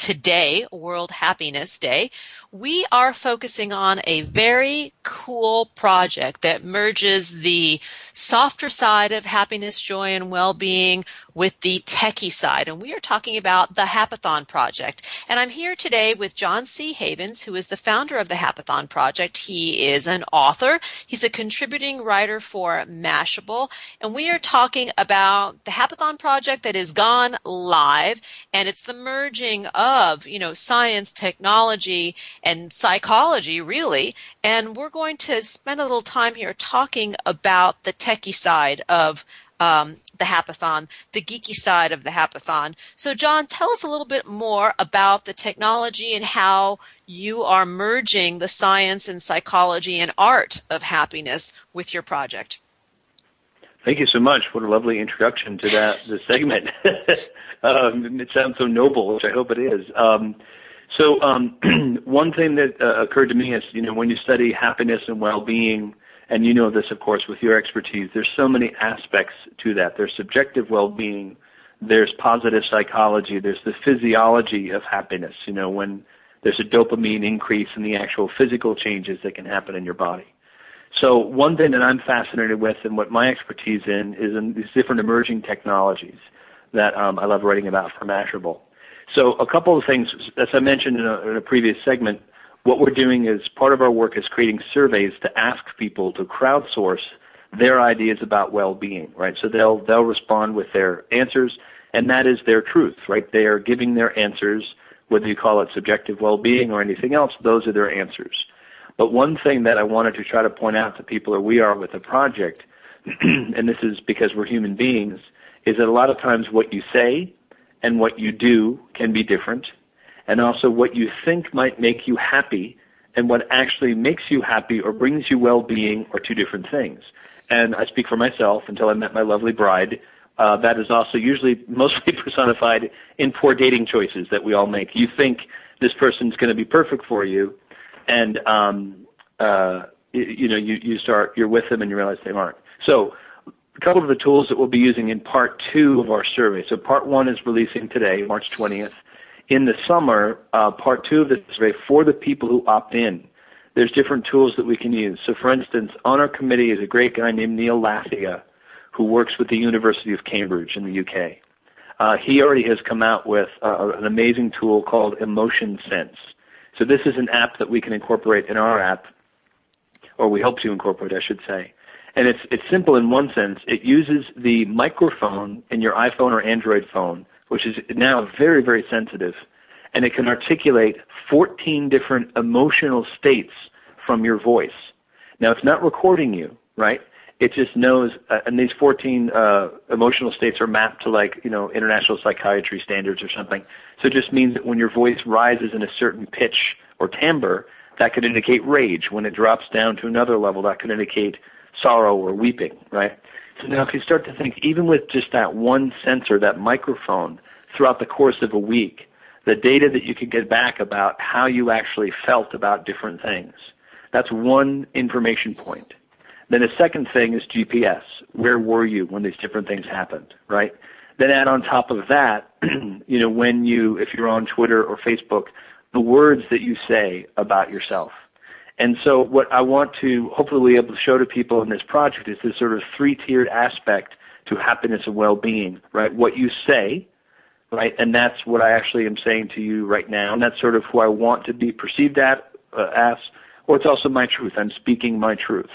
today, World Happiness Day, we are focusing on a very cool project that merges the softer side of happiness, joy, and well-being with the techie side. And we are talking about the Happathon Project. And I'm here today with John C. Havens, who is the founder of the Happathon Project. He is an author. He's a contributing writer for Mashable. And we are talking about the Happathon Project that is gone live. And it's the merging of, you know, science, technology, and psychology, really. And we're going to spend a little time here talking about the techie side of um, the happathon, the geeky side of the happathon. So, John, tell us a little bit more about the technology and how you are merging the science and psychology and art of happiness with your project. Thank you so much. What a lovely introduction to that the segment. um, it sounds so noble, which I hope it is. Um, so um, one thing that uh, occurred to me is, you know, when you study happiness and well-being, and you know this, of course, with your expertise, there's so many aspects to that. There's subjective well-being, there's positive psychology, there's the physiology of happiness. You know, when there's a dopamine increase in the actual physical changes that can happen in your body. So one thing that I'm fascinated with and what my expertise in is in these different emerging technologies that um, I love writing about for Mashable. So a couple of things, as I mentioned in a, previous segment, what we're doing is part of our work is creating surveys to ask people to crowdsource their ideas about well-being, right? So they'll they'll respond with their answers, and that is their truth, right? They are giving their answers, whether you call it subjective well-being or anything else. Those are their answers. But one thing that I wanted to try to point out to people, or we are with the project, and this is because we're human beings, is that a lot of times what you say and what you do can be different, and also what you think might make you happy and what actually makes you happy or brings you well-being are two different things. And I speak for myself until I met my lovely bride. Uh, that is also usually mostly personified in poor dating choices that we all make. You think this person's going to be perfect for you, and um, uh, you, you know you you start you're with them and you realize they aren't. So a couple of the tools that we'll be using in part two of our survey. So part one is releasing today, March 20th. In the summer, uh, part two of the survey for the people who opt in, there's different tools that we can use. So for instance, on our committee is a great guy named Neil Lathia who works with the University of Cambridge in the UK. Uh, he already has come out with uh, an amazing tool called Emotion Sense. So this is an app that we can incorporate in our app, or we hope to incorporate, I should say. And it's it's simple in one sense. It uses the microphone in your iPhone or Android phone, which is now very very sensitive, and it can articulate 14 different emotional states from your voice. Now it's not recording you, right? It just knows, uh, and these 14 uh, emotional states are mapped to like you know international psychiatry standards or something. So it just means that when your voice rises in a certain pitch or timbre, that could indicate rage. When it drops down to another level, that could indicate sorrow or weeping, right? So now if you start to think, even with just that one sensor, that microphone, throughout the course of a week, the data that you could get back about how you actually felt about different things. That's one information point. Then the second thing is GPS. Where were you when these different things happened, right? Then add on top of that, you know, when you, if you're on Twitter or Facebook, the words that you say about yourself. And so what I want to hopefully be able to show to people in this project is this sort of three-tiered aspect to happiness and well-being, right? What you say, right? And that's what I actually am saying to you right now. And that's sort of who I want to be perceived at, uh, as, or it's also my truth. I'm speaking my truth.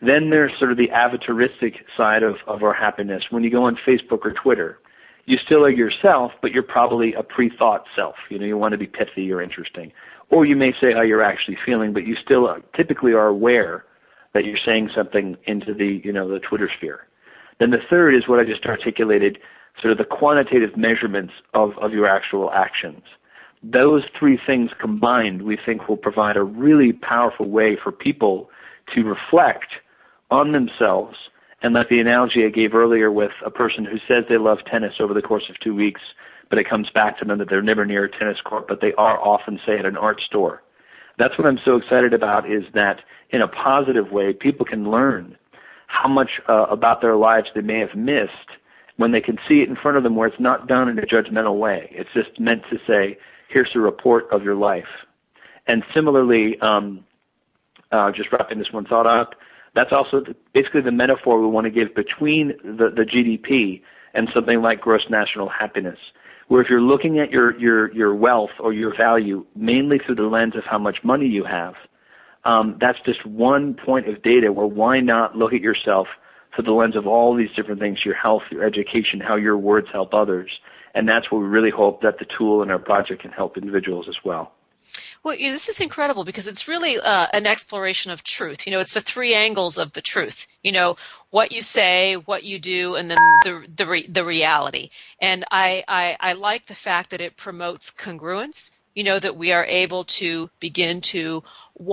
Then there's sort of the avataristic side of, of our happiness. When you go on Facebook or Twitter, you still are yourself, but you're probably a pre-thought self. You know, you want to be pithy or interesting Or you may say how you're actually feeling, but you still uh, typically are aware that you're saying something into the, you know, the Twitter sphere. Then the third is what I just articulated, sort of the quantitative measurements of, of your actual actions. Those three things combined, we think will provide a really powerful way for people to reflect on themselves and like the analogy I gave earlier with a person who says they love tennis over the course of two weeks, but it comes back to them that they're never near a tennis court, but they are often, say, at an art store. That's what I'm so excited about is that in a positive way, people can learn how much uh, about their lives they may have missed when they can see it in front of them where it's not done in a judgmental way. It's just meant to say, here's a report of your life. And similarly, um, uh, just wrapping this one thought up, that's also the, basically the metaphor we want to give between the, the GDP and something like gross national happiness. Where if you're looking at your, your, your wealth or your value mainly through the lens of how much money you have, um, that's just one point of data where why not look at yourself through the lens of all these different things, your health, your education, how your words help others. And that's where we really hope that the tool in our project can help individuals as well. Well, this is incredible because it's really uh, an exploration of truth. You know, it's the three angles of the truth. You know, what you say, what you do, and then the the, re- the reality. And I, I I like the fact that it promotes congruence. You know, that we are able to begin to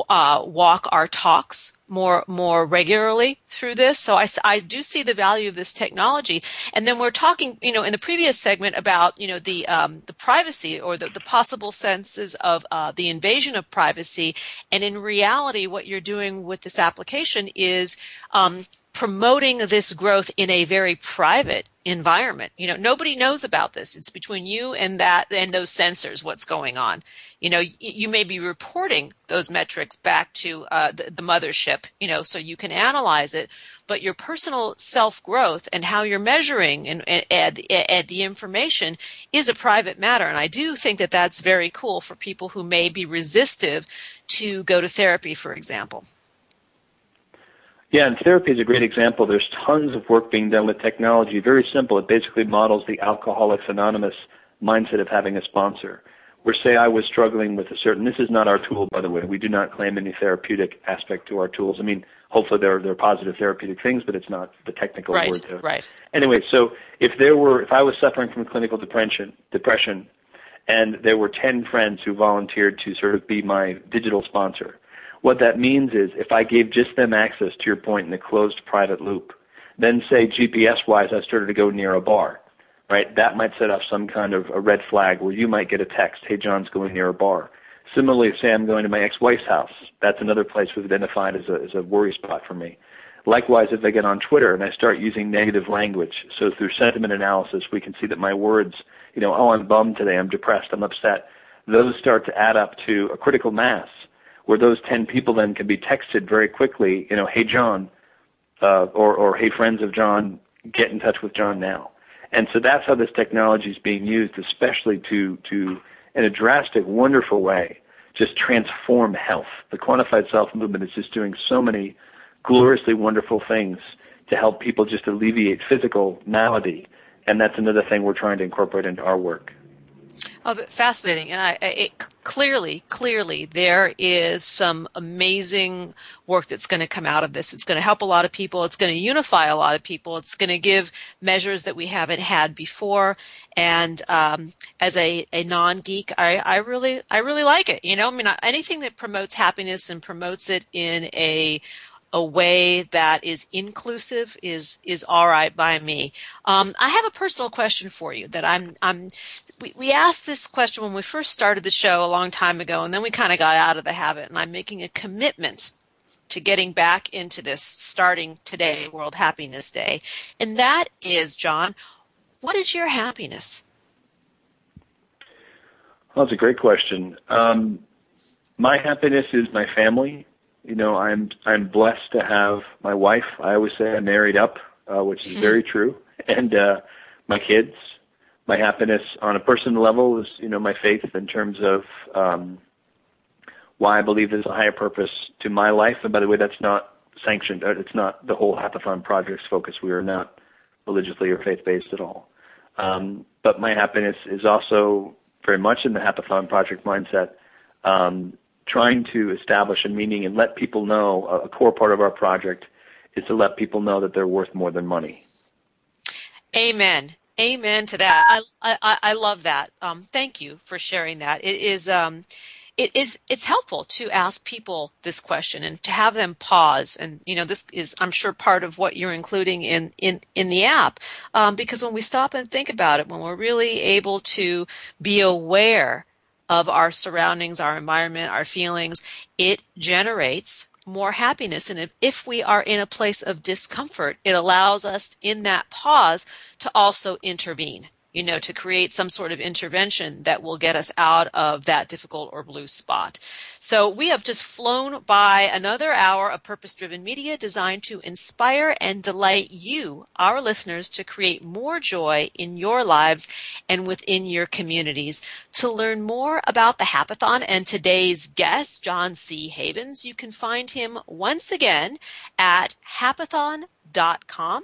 uh, walk our talks more more regularly through this. So I, I do see the value of this technology. And then we're talking, you know, in the previous segment about you know the um, the privacy or the, the possible senses of uh, the invasion of privacy. And in reality, what you're doing with this application is um, promoting this growth in a very private environment. You know, nobody knows about this. It's between you and that and those sensors what's going on. You know, you may be reporting those metrics back to uh, the, the mothership, you know, so you can analyze it. But your personal self growth and how you're measuring and, and add, add the information is a private matter. And I do think that that's very cool for people who may be resistive to go to therapy, for example. Yeah, and therapy is a great example. There's tons of work being done with technology. Very simple. It basically models the Alcoholics Anonymous mindset of having a sponsor. Where say I was struggling with a certain, this is not our tool, by the way. We do not claim any therapeutic aspect to our tools. I mean, hopefully there are, there are positive therapeutic things, but it's not the technical right, word there. Right. Anyway, so if there were, if I was suffering from clinical depression, depression, and there were 10 friends who volunteered to sort of be my digital sponsor, what that means is if I gave just them access to your point in the closed private loop, then say GPS wise I started to go near a bar, right? That might set off some kind of a red flag where you might get a text, hey, John's going near a bar. Similarly, say I'm going to my ex-wife's house. That's another place we've identified as a, as a worry spot for me. Likewise, if I get on Twitter and I start using negative language, so through sentiment analysis, we can see that my words, you know, oh, I'm bummed today, I'm depressed, I'm upset, those start to add up to a critical mass where those 10 people then can be texted very quickly, you know, hey John, uh, or, or hey friends of John, get in touch with John now. And so that's how this technology is being used, especially to, to, in a drastic, wonderful way, just transform health. The quantified self movement is just doing so many gloriously wonderful things to help people just alleviate physical malady. And that's another thing we're trying to incorporate into our work. Oh, fascinating. And I, it, clearly, clearly, there is some amazing work that's going to come out of this. It's going to help a lot of people. It's going to unify a lot of people. It's going to give measures that we haven't had before. And um, as a, a non geek, I, I really, I really like it. You know, I mean, anything that promotes happiness and promotes it in a a way that is inclusive is is all right by me. Um, I have a personal question for you that I'm I'm we, we asked this question when we first started the show a long time ago, and then we kind of got out of the habit. And I'm making a commitment to getting back into this starting today, World Happiness Day, and that is John. What is your happiness? Well, that's a great question. Um, my happiness is my family you know, I'm I'm blessed to have my wife. I always say I'm married up, uh, which is very true, and uh, my kids. My happiness on a personal level is, you know, my faith in terms of um, why I believe there's a higher purpose to my life. And by the way, that's not sanctioned. Uh, it's not the whole Happathon project's focus. We are not religiously or faith based at all. Um, but my happiness is also very much in the Happathon project mindset um, trying to establish a meaning and let people know a core part of our project is to let people know that they're worth more than money. Amen. Amen to that. I I, I love that. Um, thank you for sharing that. It is um, it is it's helpful to ask people this question and to have them pause and you know this is i'm sure part of what you're including in in in the app um, because when we stop and think about it when we're really able to be aware of our surroundings our environment our feelings. It generates more happiness. And if, if we are in a place of discomfort it allows us in that pause to also intervene you know, to create some sort of intervention that will get us out of that difficult or blue spot. So we have just flown by another hour of purpose driven media designed to inspire and delight you, our listeners, to create more joy in your lives and within your communities. To learn more about the Happathon and today's guest, John C. Havens, you can find him once again at happathon.com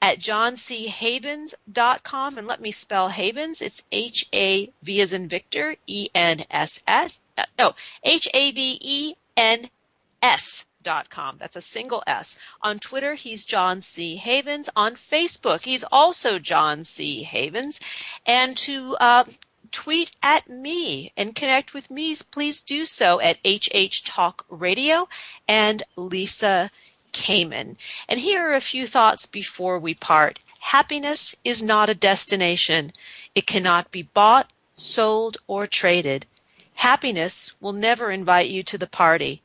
at johnchavens.com. And let me spell Havens. It's H A V as in Victor, E N S S. Uh, no, H A V E N S. Dot com. That's a single S. On Twitter, he's John C. Havens. On Facebook, he's also John C. Havens. And to uh, tweet at me and connect with me, please do so at HH Talk Radio and Lisa Kamen. And here are a few thoughts before we part. Happiness is not a destination. It cannot be bought, sold, or traded. Happiness will never invite you to the party.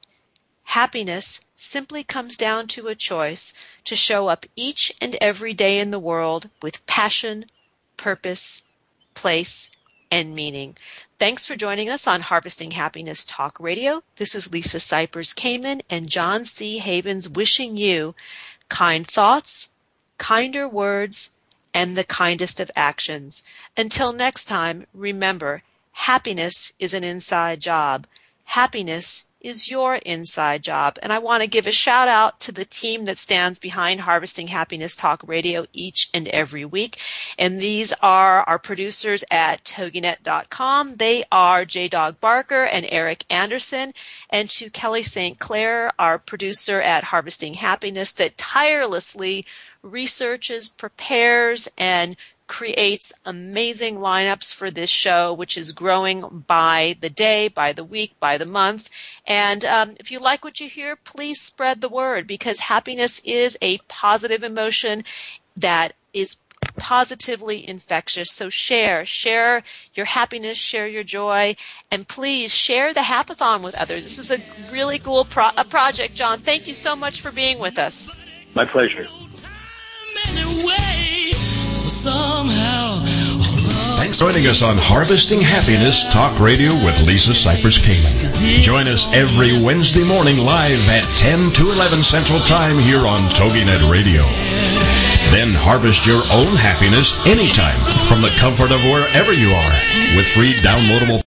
Happiness simply comes down to a choice to show up each and every day in the world with passion, purpose, place, and meaning. Thanks for joining us on Harvesting Happiness Talk Radio. This is Lisa Cypers Kamen and John C. Havens wishing you kind thoughts, kinder words, and the kindest of actions. Until next time, remember, happiness is an inside job. Happiness is your inside job. And I want to give a shout out to the team that stands behind Harvesting Happiness Talk Radio each and every week. And these are our producers at toginet.com. They are J Dog Barker and Eric Anderson. And to Kelly St. Clair, our producer at Harvesting Happiness that tirelessly researches, prepares, and creates amazing lineups for this show, which is growing by the day, by the week, by the month. And um, if you like what you hear, please spread the word because happiness is a positive emotion that is positively infectious. So share, share your happiness, share your joy, and please share the Happathon with others. This is a really cool pro- a project, John. Thank you so much for being with us. My pleasure. Thanks for joining us on Harvesting Happiness Talk Radio with Lisa Cypers Kamen. Join us every Wednesday morning live at 10 to 11 Central Time here on TogiNet Radio. Then harvest your own happiness anytime from the comfort of wherever you are with free downloadable